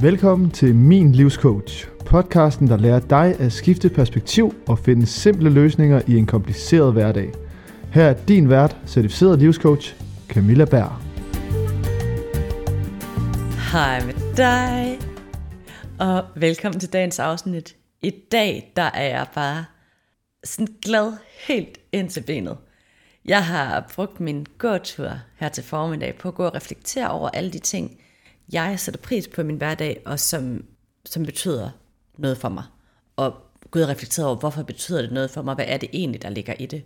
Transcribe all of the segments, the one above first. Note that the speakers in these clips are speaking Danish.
Velkommen til Min Livscoach, podcasten, der lærer dig at skifte perspektiv og finde simple løsninger i en kompliceret hverdag. Her er din vært, certificeret livscoach, Camilla Berg. Hej med dig, og velkommen til dagens afsnit. I dag, der er jeg bare sådan glad helt ind til benet. Jeg har brugt min gåtur her til formiddag på at gå og reflektere over alle de ting, jeg sætter pris på i min hverdag, og som, som betyder noget for mig. Og Gud og reflektere over, hvorfor betyder det noget for mig? Hvad er det egentlig, der ligger i det?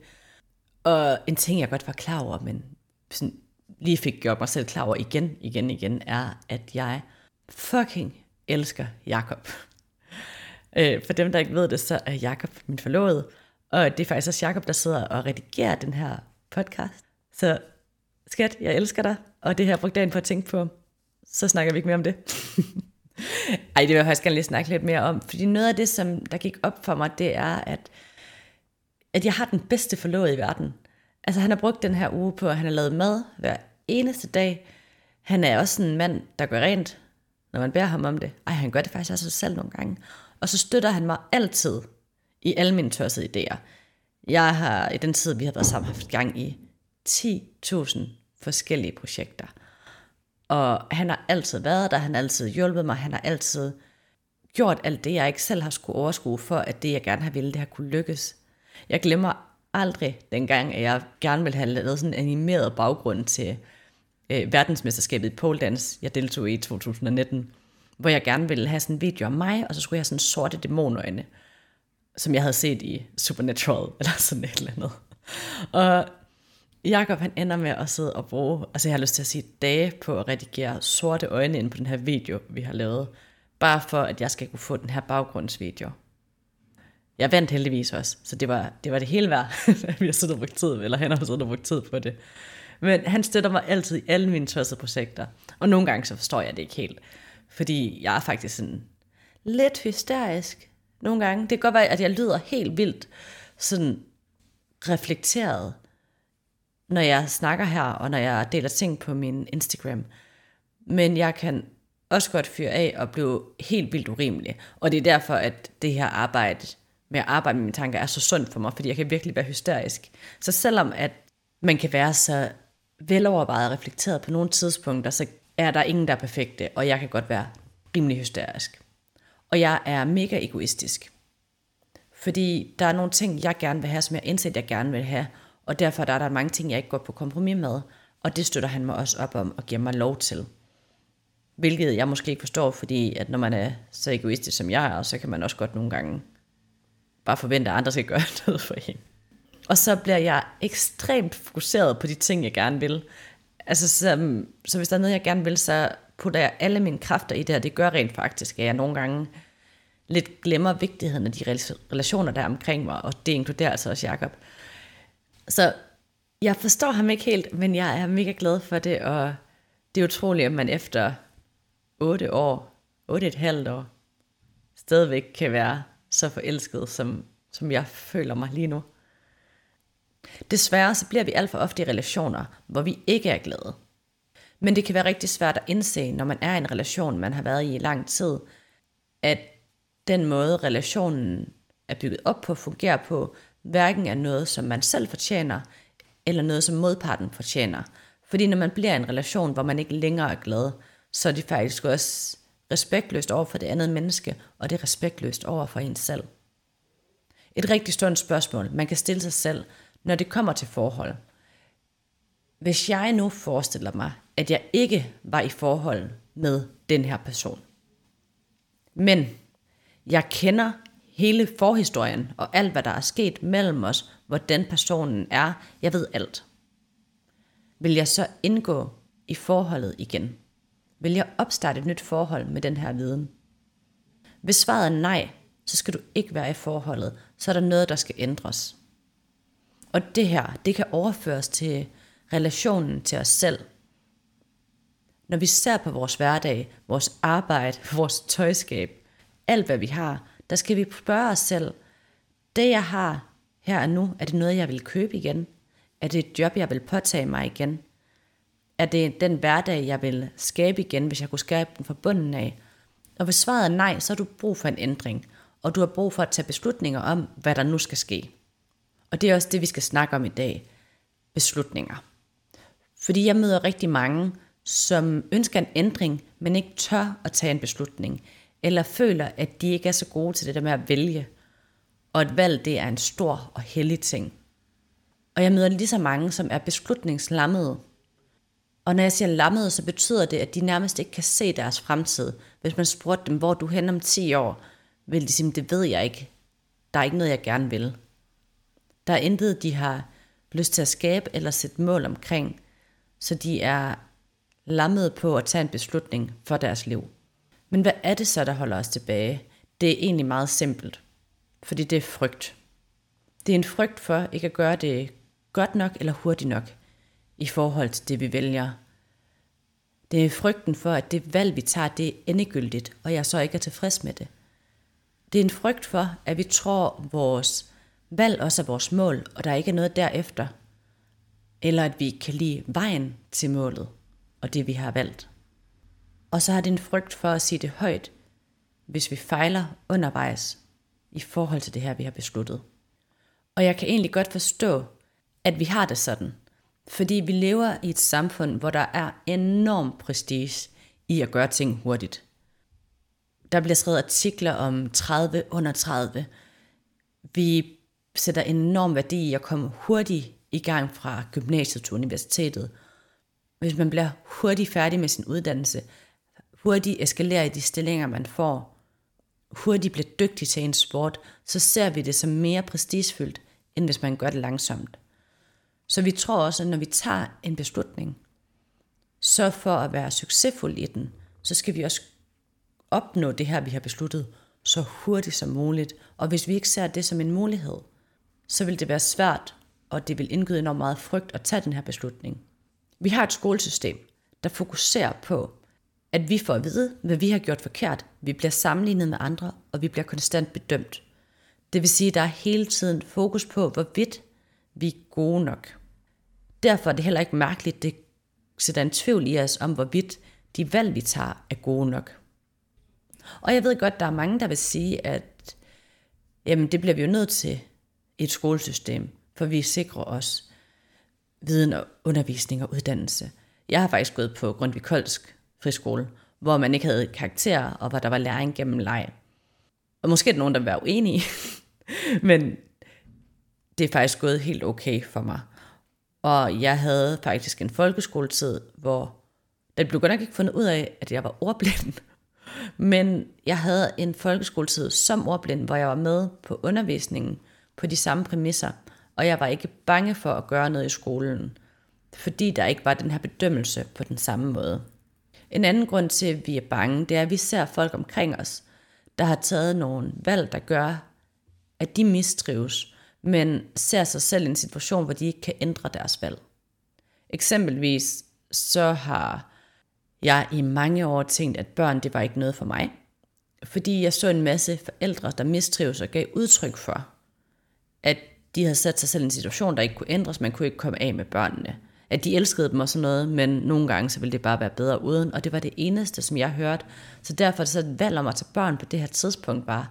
Og en ting, jeg godt var klar over, men sådan lige fik gjort mig selv klar over igen, igen, igen, er, at jeg fucking elsker Jakob. Øh, for dem, der ikke ved det, så er Jakob min forlovede, og det er faktisk også Jakob, der sidder og redigerer den her podcast. Så skat, jeg elsker dig, og det her brugte dagen på at tænke på, så snakker vi ikke mere om det. Ej, det vil jeg faktisk gerne lige snakke lidt mere om, fordi noget af det, som der gik op for mig, det er, at, at jeg har den bedste forlovede i verden. Altså han har brugt den her uge på, at han har lavet mad hver eneste dag. Han er også en mand, der gør rent, når man beder ham om det. Ej, han gør det faktisk også selv nogle gange. Og så støtter han mig altid i alle mine tørsede idéer. Jeg har i den tid, vi har været sammen, haft gang i 10.000 forskellige projekter. Og han har altid været der, han har altid hjulpet mig, han har altid gjort alt det, jeg ikke selv har skulle overskue for, at det, jeg gerne har ville, det har kunne lykkes. Jeg glemmer aldrig dengang, at jeg gerne ville have lavet sådan en animeret baggrund til øh, verdensmesterskabet i pole dance, jeg deltog i 2019, hvor jeg gerne ville have sådan en video om mig, og så skulle jeg have sådan sorte dæmonøjne, som jeg havde set i Supernatural, eller sådan et eller andet. Og Jakob han ender med at sidde og bruge, altså jeg har lyst til at sige dage på at redigere sorte øjne ind på den her video, vi har lavet, bare for at jeg skal kunne få den her baggrundsvideo. Jeg vandt heldigvis også, så det var det, var det hele værd, at vi har siddet og brugt tid, eller han har siddet og brugt tid på det. Men han støtter mig altid i alle mine tværsede projekter, og nogle gange så forstår jeg det ikke helt, fordi jeg er faktisk sådan lidt hysterisk nogle gange. Det kan godt være, at jeg lyder helt vildt sådan reflekteret, når jeg snakker her, og når jeg deler ting på min Instagram. Men jeg kan også godt fyre af og blive helt vildt urimelig. Og det er derfor, at det her arbejde med at arbejde med mine tanker er så sundt for mig, fordi jeg kan virkelig være hysterisk. Så selvom at man kan være så velovervejet og reflekteret på nogle tidspunkter, så er der ingen, der er perfekte, og jeg kan godt være rimelig hysterisk. Og jeg er mega egoistisk. Fordi der er nogle ting, jeg gerne vil have, som jeg indset, jeg gerne vil have, og derfor der er der mange ting, jeg ikke går på kompromis med, og det støtter han mig også op om og giver mig lov til. Hvilket jeg måske ikke forstår, fordi at når man er så egoistisk som jeg er, så kan man også godt nogle gange bare forvente, at andre skal gøre noget for en. Og så bliver jeg ekstremt fokuseret på de ting, jeg gerne vil. Altså, så, så hvis der er noget, jeg gerne vil, så putter jeg alle mine kræfter i det, og det gør rent faktisk, at jeg nogle gange lidt glemmer vigtigheden af de relationer, der er omkring mig, og det inkluderer altså også Jacob. Så jeg forstår ham ikke helt, men jeg er mega glad for det, og det er utroligt, at man efter 8 år, 8 et halvt år, stadigvæk kan være så forelsket, som, som jeg føler mig lige nu. Desværre så bliver vi alt for ofte i relationer, hvor vi ikke er glade. Men det kan være rigtig svært at indse, når man er i en relation, man har været i i lang tid, at den måde relationen er bygget op på, fungerer på, hverken er noget, som man selv fortjener, eller noget, som modparten fortjener. Fordi når man bliver i en relation, hvor man ikke længere er glad, så er det faktisk også respektløst over for det andet menneske, og det er respektløst over for en selv. Et rigtig stort spørgsmål, man kan stille sig selv, når det kommer til forhold. Hvis jeg nu forestiller mig, at jeg ikke var i forhold med den her person, men jeg kender hele forhistorien og alt, hvad der er sket mellem os, hvordan personen er, jeg ved alt. Vil jeg så indgå i forholdet igen? Vil jeg opstarte et nyt forhold med den her viden? Hvis svaret er nej, så skal du ikke være i forholdet, så er der noget, der skal ændres. Og det her, det kan overføres til relationen til os selv. Når vi ser på vores hverdag, vores arbejde, vores tøjskab, alt hvad vi har, der skal vi spørge os selv, det jeg har her og nu, er det noget, jeg vil købe igen? Er det et job, jeg vil påtage mig igen? Er det den hverdag, jeg vil skabe igen, hvis jeg kunne skabe den fra bunden af? Og hvis svaret er nej, så har du brug for en ændring, og du har brug for at tage beslutninger om, hvad der nu skal ske. Og det er også det, vi skal snakke om i dag. Beslutninger. Fordi jeg møder rigtig mange, som ønsker en ændring, men ikke tør at tage en beslutning, eller føler, at de ikke er så gode til det der med at vælge, og et valg det er en stor og hellig ting. Og jeg møder lige så mange, som er beslutningslammede. Og når jeg siger lammede, så betyder det, at de nærmest ikke kan se deres fremtid. Hvis man spurgte dem, hvor du hen om 10 år, vil de sige, det ved jeg ikke. Der er ikke noget, jeg gerne vil. Der er intet, de har lyst til at skabe eller sætte mål omkring, så de er lammet på at tage en beslutning for deres liv. Men hvad er det så, der holder os tilbage? Det er egentlig meget simpelt, fordi det er frygt. Det er en frygt for ikke at gøre det godt nok eller hurtigt nok i forhold til det, vi vælger. Det er frygten for, at det valg, vi tager, det er endegyldigt, og jeg så ikke er tilfreds med det. Det er en frygt for, at vi tror, vores valg også er vores mål, og der ikke er noget derefter. Eller at vi kan lide vejen til målet, og det vi har valgt. Og så har det en frygt for at sige det højt, hvis vi fejler undervejs i forhold til det her, vi har besluttet. Og jeg kan egentlig godt forstå, at vi har det sådan. Fordi vi lever i et samfund, hvor der er enorm prestige i at gøre ting hurtigt. Der bliver skrevet artikler om 30 under 30. Vi sætter enorm værdi i at komme hurtigt i gang fra gymnasiet til universitetet. Hvis man bliver hurtigt færdig med sin uddannelse, hurtigt eskalere i de stillinger, man får, hurtigt bliver dygtig til en sport, så ser vi det som mere prestigefyldt, end hvis man gør det langsomt. Så vi tror også, at når vi tager en beslutning, så for at være succesfuld i den, så skal vi også opnå det her, vi har besluttet, så hurtigt som muligt. Og hvis vi ikke ser det som en mulighed, så vil det være svært, og det vil indgyde enormt meget frygt at tage den her beslutning. Vi har et skolesystem, der fokuserer på, at vi får at vide, hvad vi har gjort forkert. Vi bliver sammenlignet med andre, og vi bliver konstant bedømt. Det vil sige, at der er hele tiden fokus på, hvorvidt vi er gode nok. Derfor er det heller ikke mærkeligt, det sætter en tvivl i os om, hvorvidt de valg, vi tager, er gode nok. Og jeg ved godt, der er mange, der vil sige, at jamen, det bliver vi jo nødt til i et skolesystem, for vi sikrer os viden og undervisning og uddannelse. Jeg har faktisk gået på Grundtvig Koldsk friskole, hvor man ikke havde karakterer, og hvor der var læring gennem leg. Og måske er der nogen, der vil være uenige, men det er faktisk gået helt okay for mig. Og jeg havde faktisk en folkeskoletid, hvor det blev godt nok ikke fundet ud af, at jeg var ordblind. Men jeg havde en folkeskoletid som ordblind, hvor jeg var med på undervisningen på de samme præmisser. Og jeg var ikke bange for at gøre noget i skolen, fordi der ikke var den her bedømmelse på den samme måde. En anden grund til, at vi er bange, det er, at vi ser folk omkring os, der har taget nogle valg, der gør, at de mistrives, men ser sig selv i en situation, hvor de ikke kan ændre deres valg. Eksempelvis så har jeg i mange år tænkt, at børn det var ikke noget for mig, fordi jeg så en masse forældre, der mistrives og gav udtryk for, at de havde sat sig selv i en situation, der ikke kunne ændres, man kunne ikke komme af med børnene. At de elskede dem og sådan noget, men nogle gange så ville det bare være bedre uden, og det var det eneste, som jeg hørte. Så derfor så et valg om at tage børn på det her tidspunkt bare,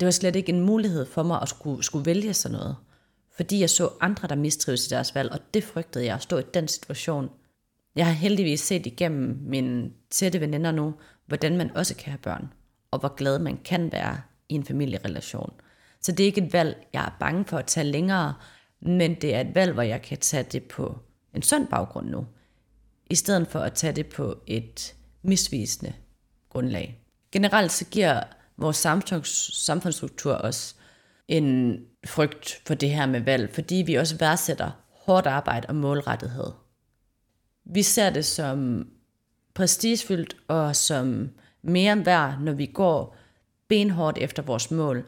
det var slet ikke en mulighed for mig at skulle, skulle vælge sådan noget. Fordi jeg så andre, der mistrives i deres valg, og det frygtede jeg at stå i den situation. Jeg har heldigvis set igennem mine tætte veninder nu, hvordan man også kan have børn, og hvor glad man kan være i en familierelation. Så det er ikke et valg, jeg er bange for at tage længere, men det er et valg, hvor jeg kan tage det på en sund baggrund nu, i stedet for at tage det på et misvisende grundlag. Generelt så giver vores samfundsstruktur os en frygt for det her med valg, fordi vi også værdsætter hårdt arbejde og målrettighed. Vi ser det som prestigefyldt og som mere værd, når vi går benhårdt efter vores mål.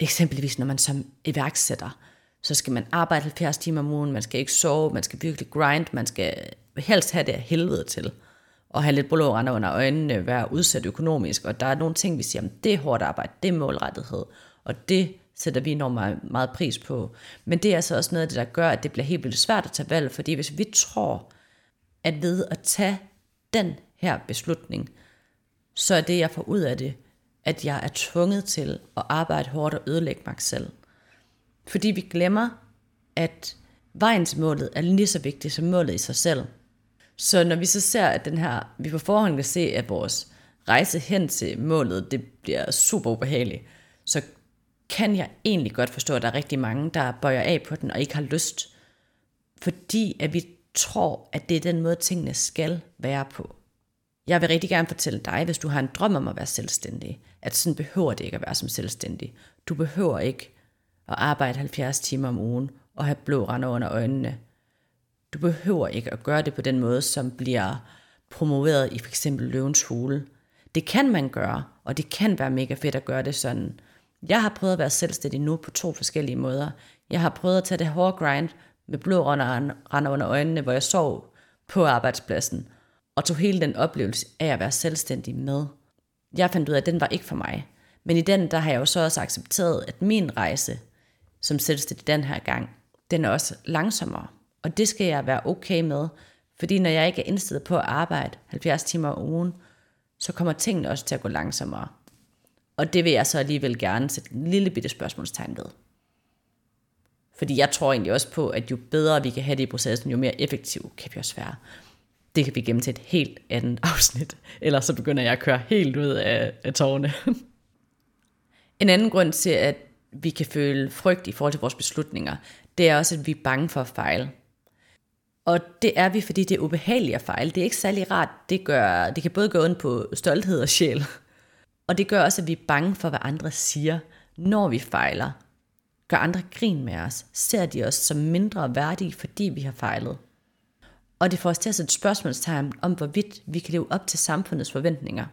Eksempelvis når man som iværksætter, så skal man arbejde 70 timer om ugen, man skal ikke sove, man skal virkelig grind, man skal helst have det af helvede til og have lidt blå under øjnene, være udsat økonomisk, og der er nogle ting, vi siger, at det er hårdt arbejde, det er målrettighed, og det sætter vi enormt meget, meget pris på. Men det er altså også noget af det, der gør, at det bliver helt vildt svært at tage valg, fordi hvis vi tror, at ved at tage den her beslutning, så er det, jeg får ud af det, at jeg er tvunget til at arbejde hårdt og ødelægge mig selv. Fordi vi glemmer, at vejen til målet er lige så vigtig som målet i sig selv. Så når vi så ser, at den her, vi på forhånd kan se, at vores rejse hen til målet, det bliver super ubehageligt, så kan jeg egentlig godt forstå, at der er rigtig mange, der bøjer af på den og ikke har lyst. Fordi at vi tror, at det er den måde, tingene skal være på. Jeg vil rigtig gerne fortælle dig, hvis du har en drøm om at være selvstændig, at sådan behøver det ikke at være som selvstændig. Du behøver ikke og arbejde 70 timer om ugen og have blå render under øjnene. Du behøver ikke at gøre det på den måde, som bliver promoveret i f.eks. løvens hule. Det kan man gøre, og det kan være mega fedt at gøre det sådan. Jeg har prøvet at være selvstændig nu på to forskellige måder. Jeg har prøvet at tage det hårde grind med blå render under øjnene, hvor jeg sov på arbejdspladsen, og tog hele den oplevelse af at være selvstændig med. Jeg fandt ud af, at den var ikke for mig. Men i den, der har jeg jo så også accepteret, at min rejse som selvstændig den her gang, den er også langsommere. Og det skal jeg være okay med, fordi når jeg ikke er indstillet på at arbejde 70 timer om ugen, så kommer tingene også til at gå langsommere. Og det vil jeg så alligevel gerne sætte en lille bitte spørgsmålstegn ved. Fordi jeg tror egentlig også på, at jo bedre vi kan have det i processen, jo mere effektiv kan vi også være. Det kan vi gemme til et helt andet afsnit. Ellers så begynder jeg at køre helt ud af, af tårne. en anden grund til, at vi kan føle frygt i forhold til vores beslutninger, det er også, at vi er bange for at fejle. Og det er vi, fordi det er ubehageligt at fejle. Det er ikke særlig rart. Det, gør, det kan både gå ondt på stolthed og sjæl. Og det gør også, at vi er bange for, hvad andre siger, når vi fejler. Gør andre grin med os? Ser de os som mindre værdige, fordi vi har fejlet? Og det får os til at sætte spørgsmålstegn om, hvorvidt vi kan leve op til samfundets forventninger.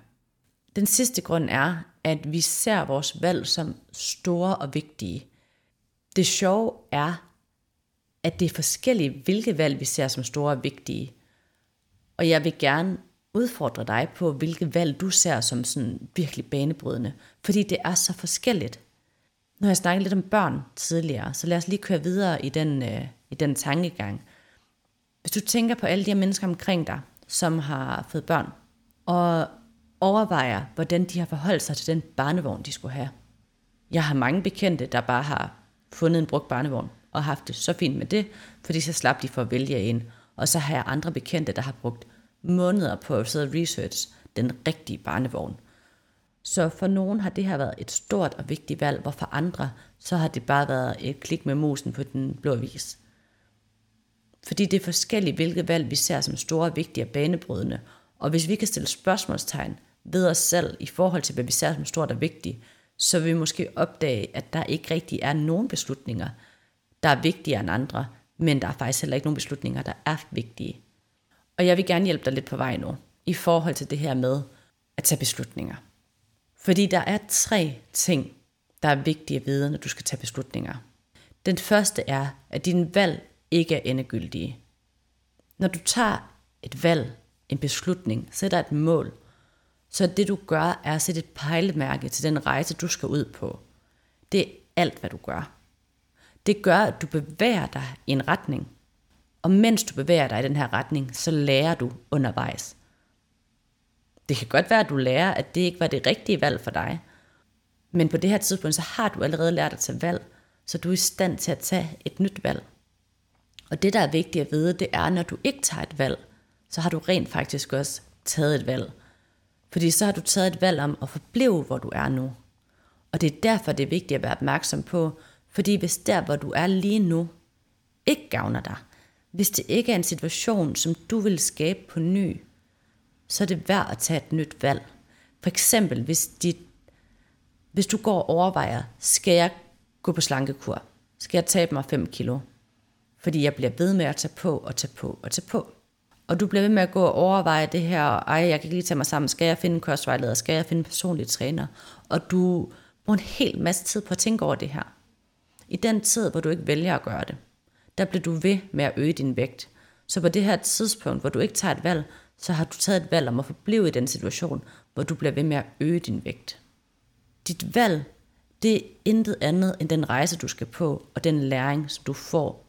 Den sidste grund er, at vi ser vores valg som store og vigtige. Det sjove er, at det er forskelligt, hvilke valg vi ser som store og vigtige. Og jeg vil gerne udfordre dig på, hvilke valg du ser som sådan virkelig banebrydende. Fordi det er så forskelligt. Nu har jeg snakket lidt om børn tidligere, så lad os lige køre videre i den, øh, i den tankegang. Hvis du tænker på alle de her mennesker omkring dig, som har fået børn, og overvejer, hvordan de har forholdt sig til den barnevogn, de skulle have. Jeg har mange bekendte, der bare har fundet en brugt barnevogn, og haft det så fint med det, fordi så slap de for at vælge en. Og så har jeg andre bekendte, der har brugt måneder på at sidde og research den rigtige barnevogn. Så for nogen har det her været et stort og vigtigt valg, hvor for andre, så har det bare været et klik med musen på den blå vis. Fordi det er forskelligt, hvilke valg vi ser som store, vigtige og banebrydende. Og hvis vi kan stille spørgsmålstegn ved os selv i forhold til, hvad vi ser som stort og vigtigt, så vil vi måske opdage, at der ikke rigtig er nogen beslutninger, der er vigtigere end andre, men der er faktisk heller ikke nogen beslutninger, der er vigtige. Og jeg vil gerne hjælpe dig lidt på vej nu, i forhold til det her med at tage beslutninger. Fordi der er tre ting, der er vigtige at vide, når du skal tage beslutninger. Den første er, at din valg ikke er endegyldige. Når du tager et valg, en beslutning, sætter et mål, så det du gør, er at sætte et pejlemærke til den rejse, du skal ud på. Det er alt, hvad du gør. Det gør, at du bevæger dig i en retning. Og mens du bevæger dig i den her retning, så lærer du undervejs. Det kan godt være, at du lærer, at det ikke var det rigtige valg for dig. Men på det her tidspunkt, så har du allerede lært at tage valg, så du er i stand til at tage et nyt valg. Og det, der er vigtigt at vide, det er, når du ikke tager et valg, så har du rent faktisk også taget et valg. Fordi så har du taget et valg om at forblive, hvor du er nu. Og det er derfor, det er vigtigt at være opmærksom på, fordi hvis der, hvor du er lige nu, ikke gavner dig, hvis det ikke er en situation, som du vil skabe på ny, så er det værd at tage et nyt valg. For eksempel, hvis, dit, hvis du går og overvejer, skal jeg gå på slankekur? Skal jeg tabe mig 5 kilo? Fordi jeg bliver ved med at tage på og tage på og tage på. Og du bliver ved med at gå og overveje det her, ej, jeg kan ikke lige tage mig sammen, skal jeg finde en kostvejleder, skal jeg finde en personlig træner? Og du bruger en hel masse tid på at tænke over det her. I den tid, hvor du ikke vælger at gøre det, der bliver du ved med at øge din vægt. Så på det her tidspunkt, hvor du ikke tager et valg, så har du taget et valg om at forblive i den situation, hvor du bliver ved med at øge din vægt. Dit valg, det er intet andet end den rejse, du skal på, og den læring, som du får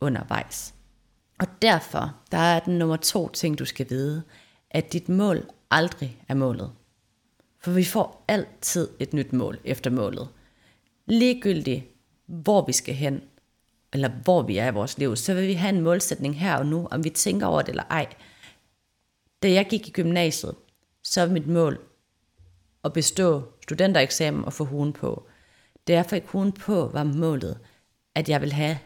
undervejs. Og derfor, der er den nummer to ting, du skal vide, at dit mål aldrig er målet. For vi får altid et nyt mål efter målet. Ligegyldigt, hvor vi skal hen, eller hvor vi er i vores liv, så vil vi have en målsætning her og nu, om vi tænker over det eller ej. Da jeg gik i gymnasiet, så var mit mål at bestå studentereksamen og få hugen på. Da jeg fik hugen på, var målet, at jeg ville have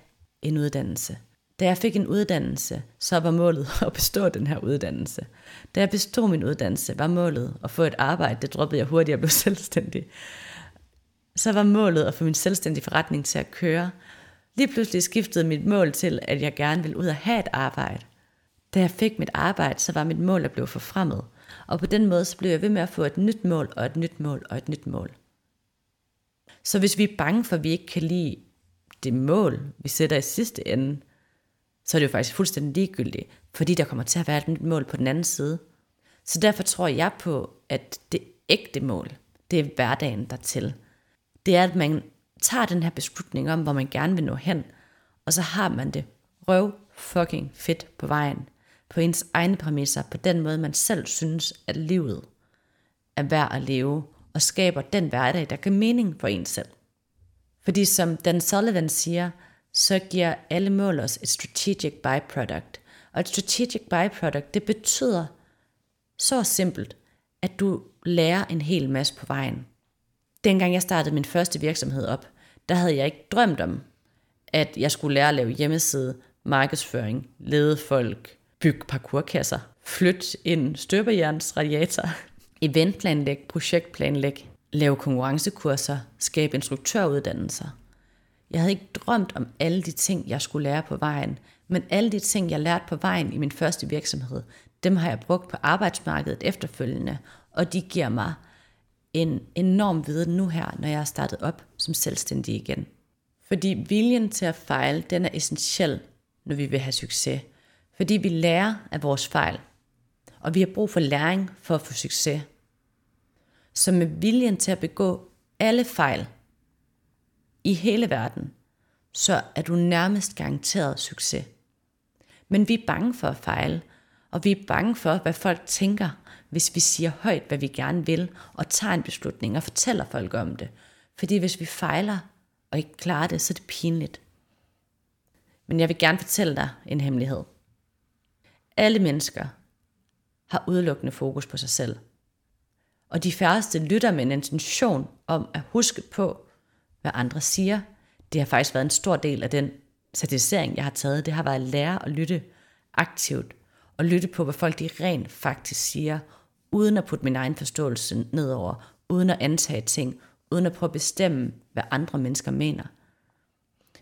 en uddannelse. Da jeg fik en uddannelse, så var målet at bestå den her uddannelse. Da jeg bestod min uddannelse, var målet at få et arbejde. Det droppede jeg hurtigt, jeg blev selvstændig. Så var målet at få min selvstændige forretning til at køre. Lige pludselig skiftede mit mål til, at jeg gerne ville ud og have et arbejde. Da jeg fik mit arbejde, så var mit mål at blive forfremmet. Og på den måde, så blev jeg ved med at få et nyt mål, og et nyt mål, og et nyt mål. Så hvis vi er bange for, at vi ikke kan lide det mål, vi sætter i sidste ende, så er det jo faktisk fuldstændig ligegyldigt, fordi der kommer til at være et nyt mål på den anden side. Så derfor tror jeg på, at det ægte mål, det er hverdagen der til. Det er, at man tager den her beslutning om, hvor man gerne vil nå hen, og så har man det røv fucking fedt på vejen, på ens egne præmisser, på den måde, man selv synes, at livet er værd at leve, og skaber den hverdag, der giver mening for en selv. Fordi som Dan Sullivan siger, så giver alle mål os et strategic byproduct. Og et strategic byproduct, det betyder så simpelt, at du lærer en hel masse på vejen. Dengang jeg startede min første virksomhed op, der havde jeg ikke drømt om, at jeg skulle lære at lave hjemmeside, markedsføring, lede folk, bygge parkourkasser, flytte en støberjernsradiator, eventplanlæg, projektplanlæg, lave konkurrencekurser, skabe instruktøruddannelser. Jeg havde ikke drømt om alle de ting, jeg skulle lære på vejen, men alle de ting, jeg lærte på vejen i min første virksomhed, dem har jeg brugt på arbejdsmarkedet efterfølgende, og de giver mig en enorm viden nu her, når jeg er startet op som selvstændig igen. Fordi viljen til at fejle, den er essentiel, når vi vil have succes. Fordi vi lærer af vores fejl, og vi har brug for læring for at få succes. Så med viljen til at begå alle fejl i hele verden, så er du nærmest garanteret succes. Men vi er bange for at fejle, og vi er bange for, hvad folk tænker, hvis vi siger højt, hvad vi gerne vil, og tager en beslutning og fortæller folk om det. Fordi hvis vi fejler og ikke klarer det, så er det pinligt. Men jeg vil gerne fortælle dig en hemmelighed. Alle mennesker har udelukkende fokus på sig selv. Og de færreste lytter med en intention om at huske på, hvad andre siger. Det har faktisk været en stor del af den certificering, jeg har taget. Det har været at lære at lytte aktivt, og lytte på, hvad folk de rent faktisk siger, uden at putte min egen forståelse nedover, uden at antage ting, uden at prøve at bestemme, hvad andre mennesker mener.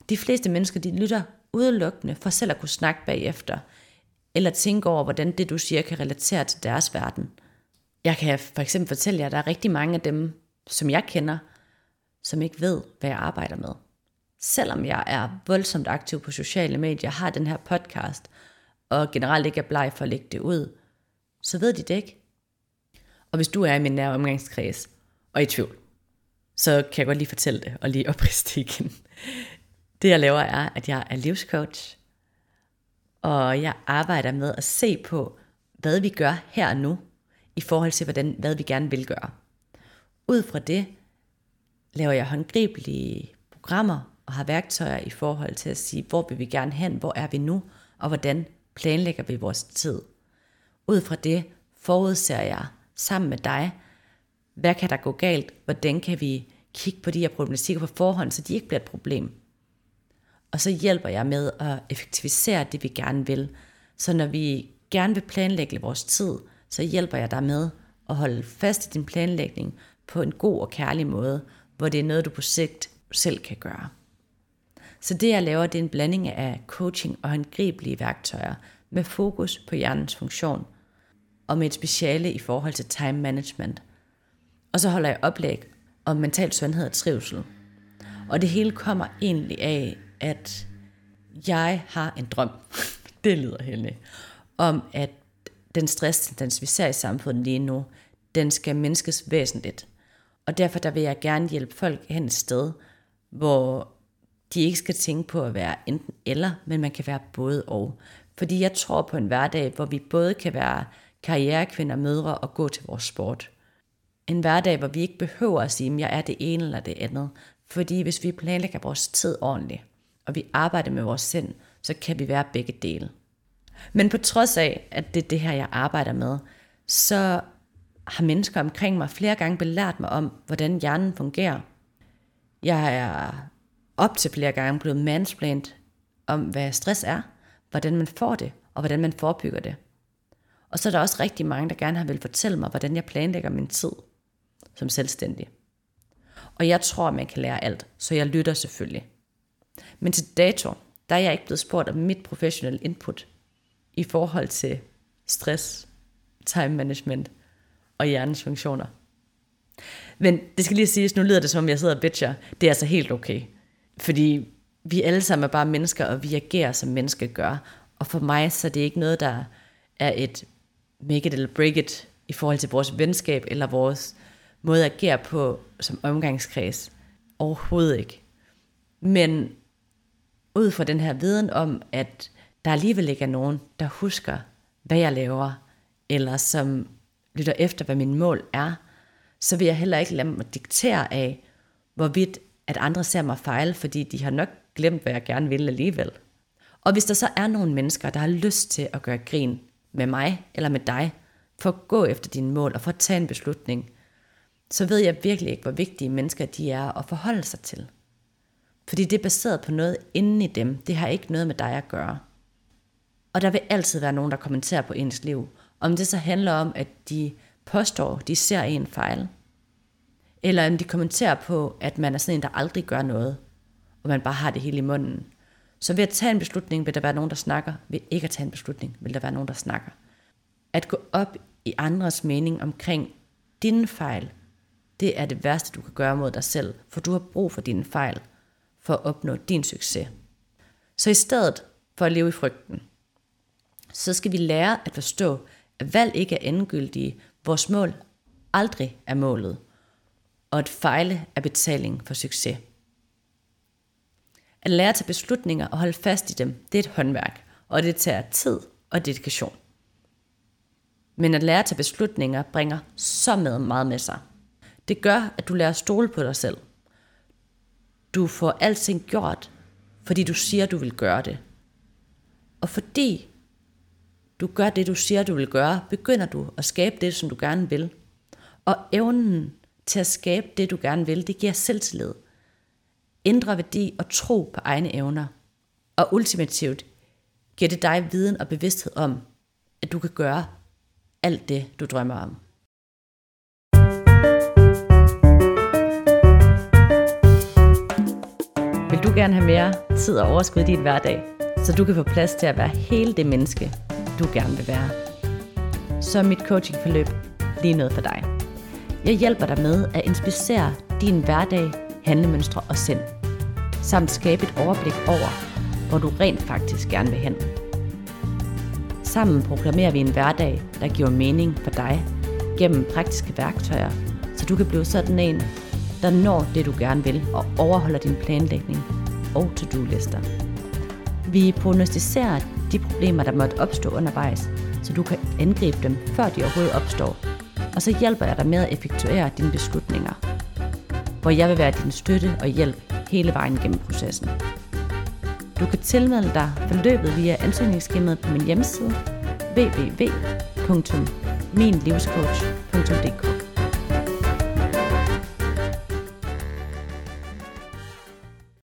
De fleste mennesker, de lytter udelukkende for selv at kunne snakke bagefter, eller tænke over, hvordan det, du siger, kan relatere til deres verden. Jeg kan for eksempel fortælle jer, at der er rigtig mange af dem, som jeg kender, som ikke ved, hvad jeg arbejder med. Selvom jeg er voldsomt aktiv på sociale medier, har den her podcast, og generelt ikke er bleg for at lægge det ud, så ved de det ikke. Og hvis du er i min nære omgangskreds, og i tvivl, så kan jeg godt lige fortælle det, og lige opriste det igen. Det jeg laver er, at jeg er livscoach, og jeg arbejder med at se på, hvad vi gør her og nu, i forhold til, hvordan, hvad vi gerne vil gøre. Ud fra det laver jeg håndgribelige programmer og har værktøjer i forhold til at sige, hvor vil vi gerne hen, hvor er vi nu, og hvordan planlægger vi vores tid. Ud fra det forudser jeg sammen med dig, hvad kan der gå galt, hvordan kan vi kigge på de her problematikker på forhånd, så de ikke bliver et problem. Og så hjælper jeg med at effektivisere det, vi gerne vil. Så når vi gerne vil planlægge vores tid, så hjælper jeg dig med at holde fast i din planlægning på en god og kærlig måde, hvor det er noget, du på sigt selv kan gøre. Så det jeg laver, det er en blanding af coaching og håndgribelige værktøjer med fokus på hjernens funktion og med et speciale i forhold til time management. Og så holder jeg oplæg om mental sundhed og trivsel. Og det hele kommer egentlig af, at jeg har en drøm, det lyder heldigt, om at den stresstendens, vi ser i samfundet lige nu, den skal mindskes væsentligt. Og derfor der vil jeg gerne hjælpe folk hen et sted, hvor de ikke skal tænke på at være enten eller, men man kan være både og. Fordi jeg tror på en hverdag, hvor vi både kan være karrierekvinder, mødre og gå til vores sport. en hverdag, hvor vi ikke behøver at sige, at jeg er det ene eller det andet. Fordi hvis vi planlægger vores tid ordentligt, og vi arbejder med vores sind, så kan vi være begge dele. Men på trods af, at det er det her, jeg arbejder med, så har mennesker omkring mig flere gange belært mig om, hvordan hjernen fungerer. Jeg er op til flere gange blevet mansplant om, hvad stress er, hvordan man får det, og hvordan man forebygger det. Og så er der også rigtig mange, der gerne har vil fortælle mig, hvordan jeg planlægger min tid som selvstændig. Og jeg tror, man kan lære alt, så jeg lytter selvfølgelig. Men til dato, der er jeg ikke blevet spurgt om mit professionelle input i forhold til stress, time management og hjernens funktioner. Men det skal lige siges, nu lyder det som om jeg sidder og bitcher. Det er altså helt okay. Fordi vi alle sammen er bare mennesker, og vi agerer som mennesker gør. Og for mig så er det ikke noget, der er et make it eller break it i forhold til vores venskab eller vores måde at agere på som omgangskreds. Overhovedet ikke. Men ud fra den her viden om, at der alligevel ikke er nogen, der husker, hvad jeg laver, eller som lytter efter, hvad min mål er, så vil jeg heller ikke lade mig diktere af, hvorvidt at andre ser mig fejle, fordi de har nok glemt, hvad jeg gerne vil alligevel. Og hvis der så er nogle mennesker, der har lyst til at gøre grin med mig eller med dig, for at gå efter dine mål og for at tage en beslutning, så ved jeg virkelig ikke, hvor vigtige mennesker de er at forholde sig til. Fordi det er baseret på noget inden i dem. Det har ikke noget med dig at gøre. Og der vil altid være nogen, der kommenterer på ens liv. Om det så handler om, at de påstår, de ser en fejl. Eller om de kommenterer på, at man er sådan en, der aldrig gør noget. Og man bare har det hele i munden. Så ved at tage en beslutning, vil der være nogen, der snakker. Ved ikke at tage en beslutning, vil der være nogen, der snakker. At gå op i andres mening omkring dine fejl, det er det værste, du kan gøre mod dig selv, for du har brug for dine fejl for at opnå din succes. Så i stedet for at leve i frygten, så skal vi lære at forstå, at valg ikke er endegyldige, vores mål aldrig er målet, og at fejle er betaling for succes. At lære at tage beslutninger og holde fast i dem, det er et håndværk, og det tager tid og dedikation. Men at lære at tage beslutninger bringer så meget med sig. Det gør, at du lærer at stole på dig selv. Du får alting gjort, fordi du siger, du vil gøre det. Og fordi du gør det, du siger, du vil gøre, begynder du at skabe det, som du gerne vil. Og evnen til at skabe det, du gerne vil, det giver selvtillid, indre værdi og tro på egne evner. Og ultimativt giver det dig viden og bevidsthed om, at du kan gøre alt det, du drømmer om. Vil du gerne have mere tid og overskud i din hverdag, så du kan få plads til at være hele det menneske, du gerne vil være? Så er mit coachingforløb lige noget for dig. Jeg hjælper dig med at inspicere din hverdag, handlemønstre og sind, samt skabe et overblik over, hvor du rent faktisk gerne vil hen. Sammen proklamerer vi en hverdag, der giver mening for dig gennem praktiske værktøjer, så du kan blive sådan en, der når det du gerne vil og overholder din planlægning og to-do-lister. Vi prognostiserer de problemer, der måtte opstå undervejs, så du kan angribe dem, før de overhovedet opstår. Og så hjælper jeg dig med at effektuere dine beslutninger, hvor jeg vil være din støtte og hjælp hele vejen gennem processen. Du kan tilmelde dig forløbet via ansøgningsskemaet på min hjemmeside www.minlivscoach.dk